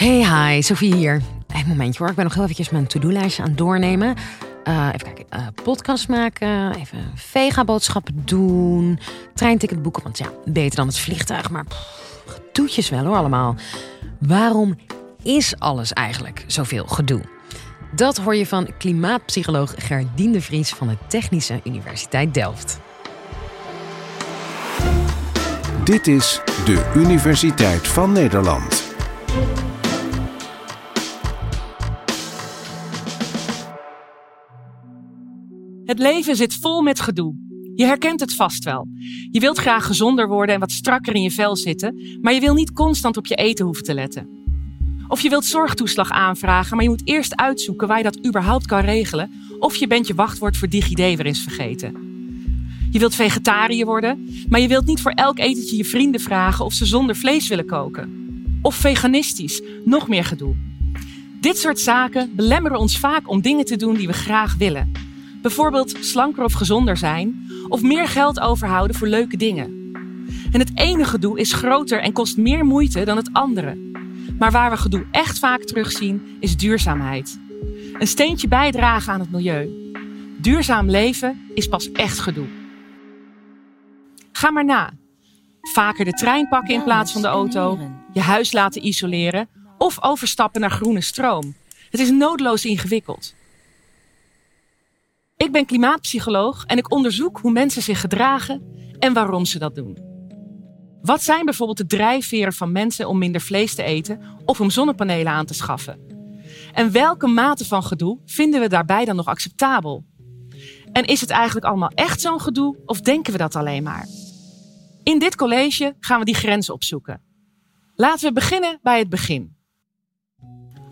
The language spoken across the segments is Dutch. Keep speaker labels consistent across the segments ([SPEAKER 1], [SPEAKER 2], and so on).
[SPEAKER 1] Hey, hi, Sophie hier. Een momentje hoor, ik ben nog heel eventjes mijn to-do-lijstje aan doornemen. Uh, even kijken, uh, podcast maken, even vega-boodschappen doen, treinticket boeken. Want ja, beter dan het vliegtuig, maar pff, gedoetjes wel hoor allemaal. Waarom is alles eigenlijk zoveel gedoe? Dat hoor je van klimaatpsycholoog Gerdien de Vries van de Technische Universiteit Delft.
[SPEAKER 2] Dit is de Universiteit van Nederland.
[SPEAKER 3] Het leven zit vol met gedoe. Je herkent het vast wel. Je wilt graag gezonder worden en wat strakker in je vel zitten, maar je wil niet constant op je eten hoeven te letten. Of je wilt zorgtoeslag aanvragen, maar je moet eerst uitzoeken waar je dat überhaupt kan regelen, of je bent je wachtwoord voor DigiD weer eens vergeten. Je wilt vegetariër worden, maar je wilt niet voor elk etentje je vrienden vragen of ze zonder vlees willen koken. Of veganistisch, nog meer gedoe. Dit soort zaken belemmeren ons vaak om dingen te doen die we graag willen. Bijvoorbeeld slanker of gezonder zijn, of meer geld overhouden voor leuke dingen. En het ene gedoe is groter en kost meer moeite dan het andere. Maar waar we gedoe echt vaak terugzien, is duurzaamheid. Een steentje bijdragen aan het milieu. Duurzaam leven is pas echt gedoe. Ga maar na. Vaker de trein pakken in plaats van de auto, je huis laten isoleren of overstappen naar groene stroom. Het is noodloos ingewikkeld. Ik ben klimaatpsycholoog en ik onderzoek hoe mensen zich gedragen en waarom ze dat doen. Wat zijn bijvoorbeeld de drijfveren van mensen om minder vlees te eten of om zonnepanelen aan te schaffen? En welke mate van gedoe vinden we daarbij dan nog acceptabel? En is het eigenlijk allemaal echt zo'n gedoe of denken we dat alleen maar? In dit college gaan we die grens opzoeken. Laten we beginnen bij het begin.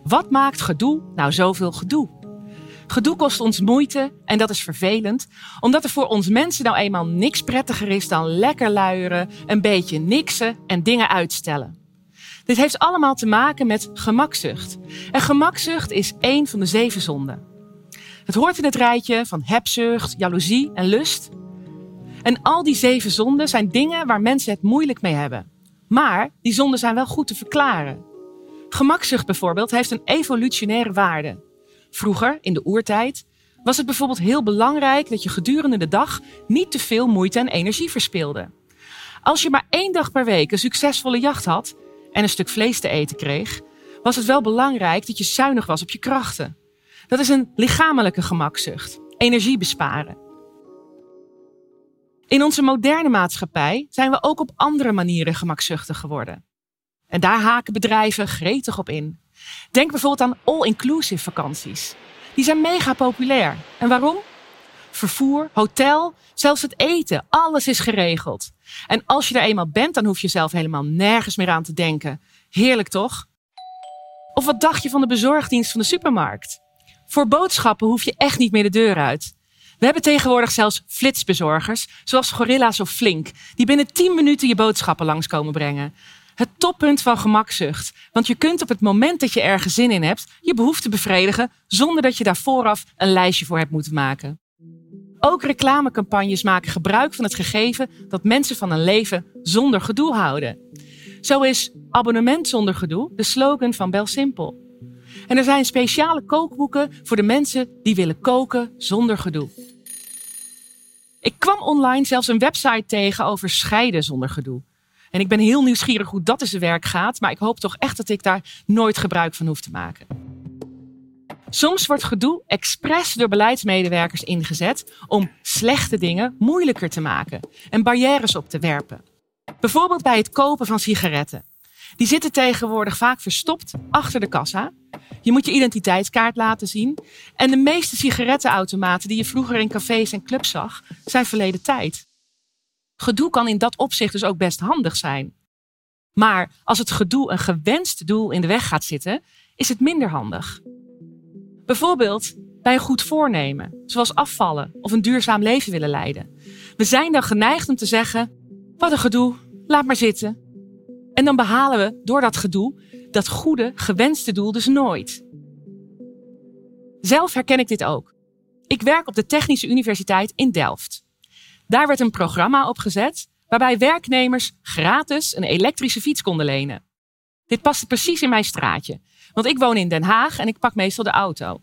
[SPEAKER 3] Wat maakt gedoe nou zoveel gedoe? Gedoe kost ons moeite en dat is vervelend, omdat er voor ons mensen nou eenmaal niks prettiger is dan lekker luieren, een beetje niksen en dingen uitstellen. Dit heeft allemaal te maken met gemakzucht. En gemakzucht is één van de zeven zonden. Het hoort in het rijtje van hebzucht, jaloezie en lust. En al die zeven zonden zijn dingen waar mensen het moeilijk mee hebben. Maar die zonden zijn wel goed te verklaren. Gemakzucht bijvoorbeeld heeft een evolutionaire waarde. Vroeger, in de oertijd, was het bijvoorbeeld heel belangrijk dat je gedurende de dag niet te veel moeite en energie verspilde. Als je maar één dag per week een succesvolle jacht had en een stuk vlees te eten kreeg, was het wel belangrijk dat je zuinig was op je krachten. Dat is een lichamelijke gemakzucht, energie besparen. In onze moderne maatschappij zijn we ook op andere manieren gemakzuchtig geworden. En daar haken bedrijven gretig op in. Denk bijvoorbeeld aan all-inclusive vakanties. Die zijn mega populair. En waarom? Vervoer, hotel, zelfs het eten, alles is geregeld. En als je er eenmaal bent, dan hoef je zelf helemaal nergens meer aan te denken. Heerlijk toch? Of wat dacht je van de bezorgdienst van de supermarkt? Voor boodschappen hoef je echt niet meer de deur uit. We hebben tegenwoordig zelfs flitsbezorgers, zoals Gorilla's of Flink, die binnen 10 minuten je boodschappen langskomen brengen. Het toppunt van gemakzucht. Want je kunt op het moment dat je ergens zin in hebt, je behoefte bevredigen zonder dat je daar vooraf een lijstje voor hebt moeten maken. Ook reclamecampagnes maken gebruik van het gegeven dat mensen van een leven zonder gedoe houden. Zo is abonnement zonder gedoe de slogan van Bel Simpel. En er zijn speciale kookboeken voor de mensen die willen koken zonder gedoe. Ik kwam online zelfs een website tegen over scheiden zonder gedoe. En ik ben heel nieuwsgierig hoe dat in zijn werk gaat, maar ik hoop toch echt dat ik daar nooit gebruik van hoef te maken. Soms wordt gedoe expres door beleidsmedewerkers ingezet om slechte dingen moeilijker te maken en barrières op te werpen. Bijvoorbeeld bij het kopen van sigaretten. Die zitten tegenwoordig vaak verstopt achter de kassa. Je moet je identiteitskaart laten zien. En de meeste sigarettenautomaten die je vroeger in cafés en clubs zag, zijn verleden tijd. Gedoe kan in dat opzicht dus ook best handig zijn. Maar als het gedoe een gewenst doel in de weg gaat zitten, is het minder handig. Bijvoorbeeld bij een goed voornemen, zoals afvallen of een duurzaam leven willen leiden. We zijn dan geneigd om te zeggen: wat een gedoe, laat maar zitten. En dan behalen we door dat gedoe dat goede, gewenste doel dus nooit. Zelf herken ik dit ook. Ik werk op de Technische Universiteit in Delft. Daar werd een programma opgezet waarbij werknemers gratis een elektrische fiets konden lenen. Dit past precies in mijn straatje. Want ik woon in Den Haag en ik pak meestal de auto.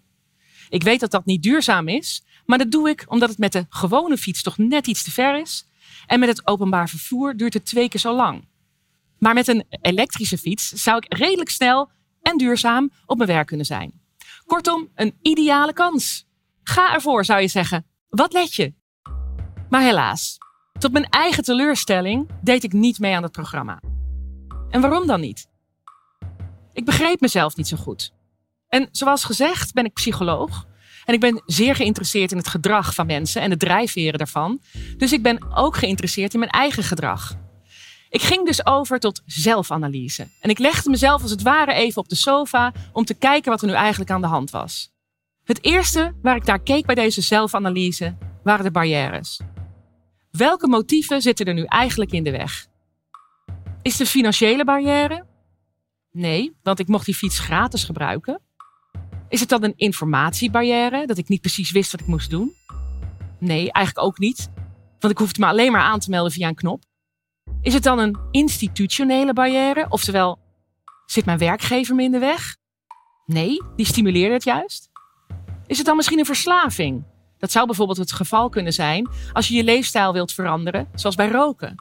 [SPEAKER 3] Ik weet dat dat niet duurzaam is, maar dat doe ik omdat het met de gewone fiets toch net iets te ver is. En met het openbaar vervoer duurt het twee keer zo lang. Maar met een elektrische fiets zou ik redelijk snel en duurzaam op mijn werk kunnen zijn. Kortom, een ideale kans. Ga ervoor, zou je zeggen. Wat let je? Maar helaas, tot mijn eigen teleurstelling deed ik niet mee aan het programma. En waarom dan niet? Ik begreep mezelf niet zo goed. En zoals gezegd ben ik psycholoog. En ik ben zeer geïnteresseerd in het gedrag van mensen en de drijfveren daarvan. Dus ik ben ook geïnteresseerd in mijn eigen gedrag. Ik ging dus over tot zelfanalyse. En ik legde mezelf als het ware even op de sofa om te kijken wat er nu eigenlijk aan de hand was. Het eerste waar ik naar keek bij deze zelfanalyse waren de barrières. Welke motieven zitten er nu eigenlijk in de weg? Is de financiële barrière? Nee, want ik mocht die fiets gratis gebruiken. Is het dan een informatiebarrière, dat ik niet precies wist wat ik moest doen? Nee, eigenlijk ook niet, want ik hoefde me alleen maar aan te melden via een knop. Is het dan een institutionele barrière, oftewel zit mijn werkgever me in de weg? Nee, die stimuleerde het juist. Is het dan misschien een verslaving? Dat zou bijvoorbeeld het geval kunnen zijn als je je leefstijl wilt veranderen, zoals bij roken.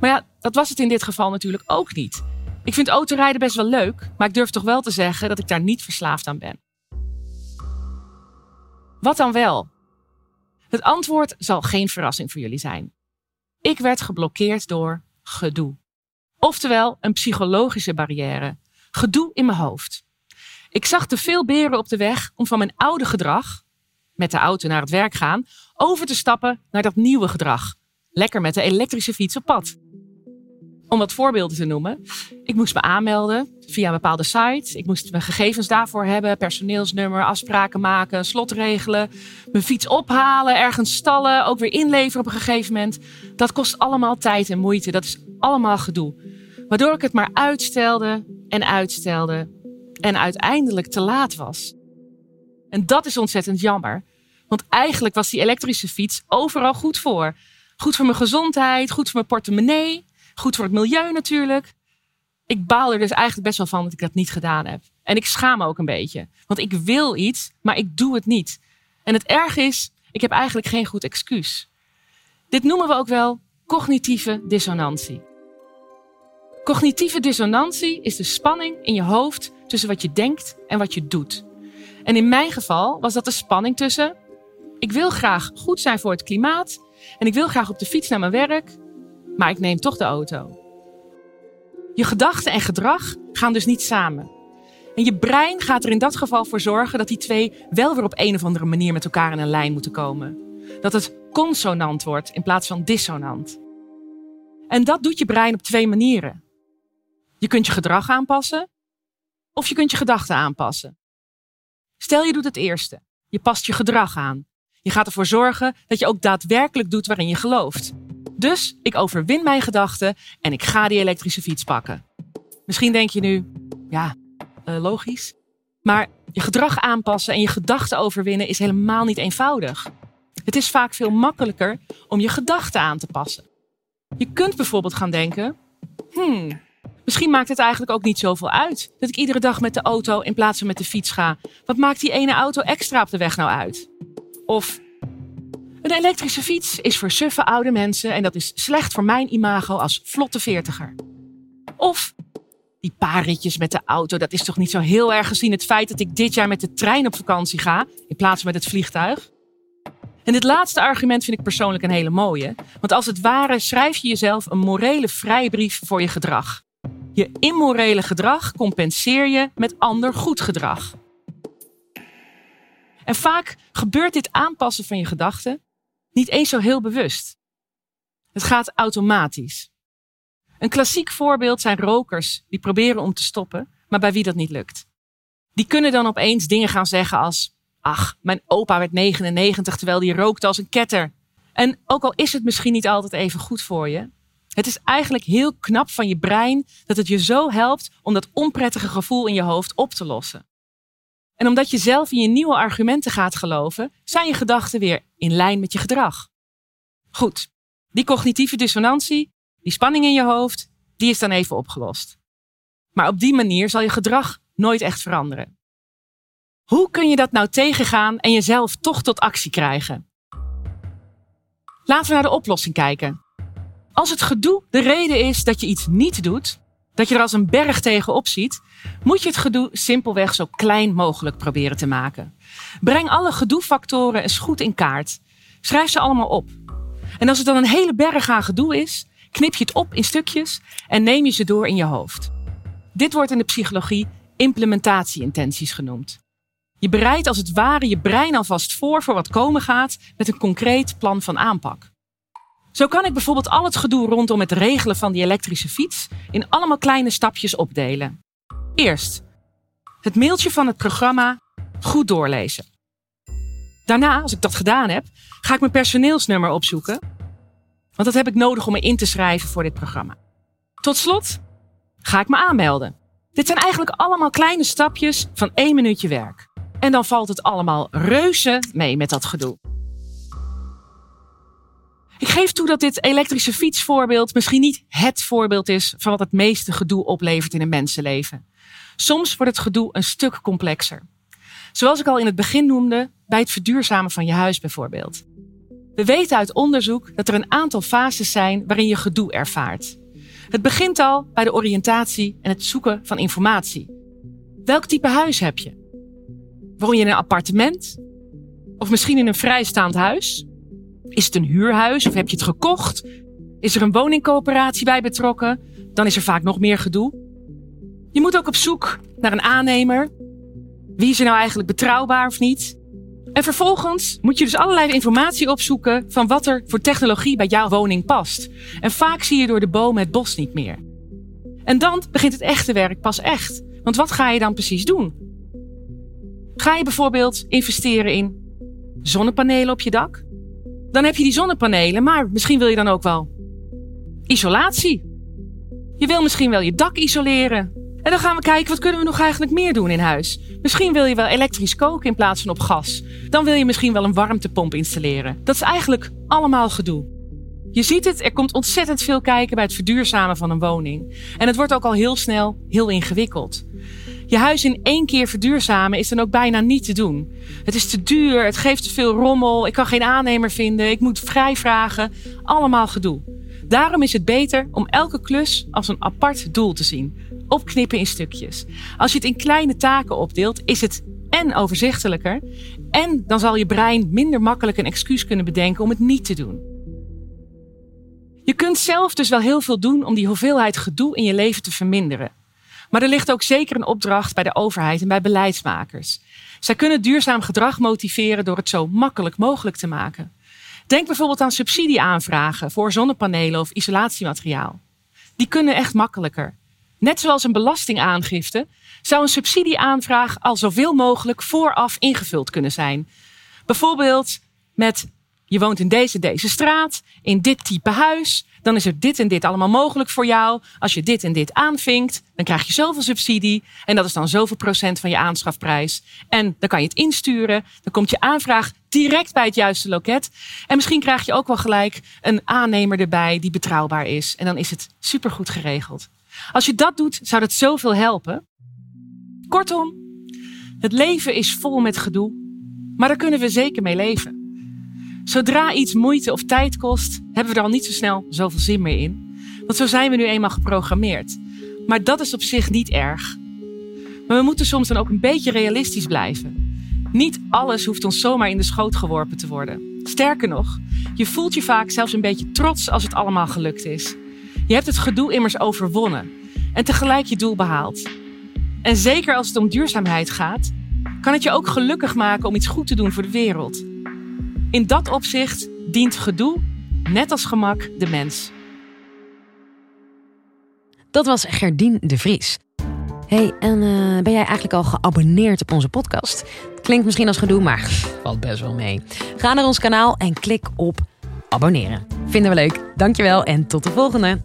[SPEAKER 3] Maar ja, dat was het in dit geval natuurlijk ook niet. Ik vind autorijden best wel leuk, maar ik durf toch wel te zeggen dat ik daar niet verslaafd aan ben. Wat dan wel? Het antwoord zal geen verrassing voor jullie zijn. Ik werd geblokkeerd door gedoe. Oftewel een psychologische barrière. Gedoe in mijn hoofd. Ik zag te veel beren op de weg om van mijn oude gedrag, met de auto naar het werk gaan, over te stappen naar dat nieuwe gedrag. Lekker met de elektrische fiets op pad. Om wat voorbeelden te noemen. Ik moest me aanmelden via een bepaalde site. Ik moest mijn gegevens daarvoor hebben. Personeelsnummer, afspraken maken, slot regelen. Mijn fiets ophalen, ergens stallen. Ook weer inleveren op een gegeven moment. Dat kost allemaal tijd en moeite. Dat is allemaal gedoe. Waardoor ik het maar uitstelde en uitstelde. En uiteindelijk te laat was. En dat is ontzettend jammer. Want eigenlijk was die elektrische fiets overal goed voor. Goed voor mijn gezondheid, goed voor mijn portemonnee. Goed voor het milieu natuurlijk. Ik baal er dus eigenlijk best wel van dat ik dat niet gedaan heb. En ik schaam me ook een beetje. Want ik wil iets, maar ik doe het niet. En het erg is, ik heb eigenlijk geen goed excuus. Dit noemen we ook wel cognitieve dissonantie. Cognitieve dissonantie is de spanning in je hoofd tussen wat je denkt en wat je doet. En in mijn geval was dat de spanning tussen: ik wil graag goed zijn voor het klimaat en ik wil graag op de fiets naar mijn werk, maar ik neem toch de auto. Je gedachten en gedrag gaan dus niet samen. En je brein gaat er in dat geval voor zorgen dat die twee wel weer op een of andere manier met elkaar in een lijn moeten komen. Dat het consonant wordt in plaats van dissonant. En dat doet je brein op twee manieren. Je kunt je gedrag aanpassen of je kunt je gedachten aanpassen. Stel je doet het eerste. Je past je gedrag aan. Je gaat ervoor zorgen dat je ook daadwerkelijk doet waarin je gelooft. Dus ik overwin mijn gedachten en ik ga die elektrische fiets pakken. Misschien denk je nu, ja, uh, logisch. Maar je gedrag aanpassen en je gedachten overwinnen is helemaal niet eenvoudig. Het is vaak veel makkelijker om je gedachten aan te passen. Je kunt bijvoorbeeld gaan denken: hmm, misschien maakt het eigenlijk ook niet zoveel uit dat ik iedere dag met de auto in plaats van met de fiets ga. Wat maakt die ene auto extra op de weg nou uit? Of een elektrische fiets is voor suffe oude mensen en dat is slecht voor mijn imago als vlotte veertiger. Of die paar ritjes met de auto, dat is toch niet zo heel erg gezien het feit dat ik dit jaar met de trein op vakantie ga in plaats van met het vliegtuig. En dit laatste argument vind ik persoonlijk een hele mooie, want als het ware schrijf je jezelf een morele vrijbrief voor je gedrag. Je immorele gedrag compenseer je met ander goed gedrag. En vaak gebeurt dit aanpassen van je gedachten niet eens zo heel bewust. Het gaat automatisch. Een klassiek voorbeeld zijn rokers die proberen om te stoppen, maar bij wie dat niet lukt. Die kunnen dan opeens dingen gaan zeggen als: Ach, mijn opa werd 99 terwijl die rookte als een ketter. En ook al is het misschien niet altijd even goed voor je, het is eigenlijk heel knap van je brein dat het je zo helpt om dat onprettige gevoel in je hoofd op te lossen. En omdat je zelf in je nieuwe argumenten gaat geloven, zijn je gedachten weer in lijn met je gedrag. Goed, die cognitieve dissonantie, die spanning in je hoofd, die is dan even opgelost. Maar op die manier zal je gedrag nooit echt veranderen. Hoe kun je dat nou tegengaan en jezelf toch tot actie krijgen? Laten we naar de oplossing kijken. Als het gedoe de reden is dat je iets niet doet, dat je er als een berg tegenop ziet, moet je het gedoe simpelweg zo klein mogelijk proberen te maken. Breng alle gedoefactoren eens goed in kaart. Schrijf ze allemaal op. En als het dan een hele berg aan gedoe is, knip je het op in stukjes en neem je ze door in je hoofd. Dit wordt in de psychologie implementatieintenties genoemd. Je bereidt als het ware je brein alvast voor voor wat komen gaat met een concreet plan van aanpak. Zo kan ik bijvoorbeeld al het gedoe rondom het regelen van die elektrische fiets in allemaal kleine stapjes opdelen. Eerst het mailtje van het programma goed doorlezen. Daarna, als ik dat gedaan heb, ga ik mijn personeelsnummer opzoeken. Want dat heb ik nodig om me in te schrijven voor dit programma. Tot slot ga ik me aanmelden. Dit zijn eigenlijk allemaal kleine stapjes van één minuutje werk. En dan valt het allemaal reuze mee met dat gedoe. Ik geef toe dat dit elektrische fietsvoorbeeld misschien niet het voorbeeld is van wat het meeste gedoe oplevert in een mensenleven. Soms wordt het gedoe een stuk complexer. Zoals ik al in het begin noemde, bij het verduurzamen van je huis bijvoorbeeld. We weten uit onderzoek dat er een aantal fases zijn waarin je gedoe ervaart. Het begint al bij de oriëntatie en het zoeken van informatie. Welk type huis heb je? Woon je in een appartement? Of misschien in een vrijstaand huis? Is het een huurhuis of heb je het gekocht? Is er een woningcoöperatie bij betrokken? Dan is er vaak nog meer gedoe. Je moet ook op zoek naar een aannemer. Wie is er nou eigenlijk betrouwbaar of niet? En vervolgens moet je dus allerlei informatie opzoeken van wat er voor technologie bij jouw woning past. En vaak zie je door de bomen het bos niet meer. En dan begint het echte werk pas echt. Want wat ga je dan precies doen? Ga je bijvoorbeeld investeren in zonnepanelen op je dak? Dan heb je die zonnepanelen, maar misschien wil je dan ook wel isolatie. Je wil misschien wel je dak isoleren. En dan gaan we kijken, wat kunnen we nog eigenlijk meer doen in huis? Misschien wil je wel elektrisch koken in plaats van op gas. Dan wil je misschien wel een warmtepomp installeren. Dat is eigenlijk allemaal gedoe. Je ziet het, er komt ontzettend veel kijken bij het verduurzamen van een woning. En het wordt ook al heel snel heel ingewikkeld. Je huis in één keer verduurzamen is dan ook bijna niet te doen. Het is te duur, het geeft te veel rommel, ik kan geen aannemer vinden, ik moet vrij vragen. Allemaal gedoe. Daarom is het beter om elke klus als een apart doel te zien. Opknippen in stukjes. Als je het in kleine taken opdeelt, is het en overzichtelijker. En dan zal je brein minder makkelijk een excuus kunnen bedenken om het niet te doen. Je kunt zelf dus wel heel veel doen om die hoeveelheid gedoe in je leven te verminderen. Maar er ligt ook zeker een opdracht bij de overheid en bij beleidsmakers. Zij kunnen duurzaam gedrag motiveren door het zo makkelijk mogelijk te maken. Denk bijvoorbeeld aan subsidieaanvragen voor zonnepanelen of isolatiemateriaal. Die kunnen echt makkelijker. Net zoals een belastingaangifte zou een subsidieaanvraag al zoveel mogelijk vooraf ingevuld kunnen zijn. Bijvoorbeeld met je woont in deze deze straat, in dit type huis, dan is er dit en dit allemaal mogelijk voor jou. Als je dit en dit aanvinkt, dan krijg je zoveel subsidie. En dat is dan zoveel procent van je aanschafprijs. En dan kan je het insturen. Dan komt je aanvraag direct bij het juiste loket. En misschien krijg je ook wel gelijk een aannemer erbij die betrouwbaar is. En dan is het supergoed geregeld. Als je dat doet, zou dat zoveel helpen. Kortom, het leven is vol met gedoe. Maar daar kunnen we zeker mee leven. Zodra iets moeite of tijd kost, hebben we er al niet zo snel zoveel zin meer in. Want zo zijn we nu eenmaal geprogrammeerd. Maar dat is op zich niet erg. Maar we moeten soms dan ook een beetje realistisch blijven. Niet alles hoeft ons zomaar in de schoot geworpen te worden. Sterker nog, je voelt je vaak zelfs een beetje trots als het allemaal gelukt is. Je hebt het gedoe immers overwonnen en tegelijk je doel behaald. En zeker als het om duurzaamheid gaat, kan het je ook gelukkig maken om iets goed te doen voor de wereld. In dat opzicht dient gedoe, net als gemak, de mens.
[SPEAKER 1] Dat was Gerdien de Vries. Hey, en uh, ben jij eigenlijk al geabonneerd op onze podcast? Klinkt misschien als gedoe, maar valt best wel mee. Ga naar ons kanaal en klik op abonneren. Vinden we leuk. Dankjewel en tot de volgende.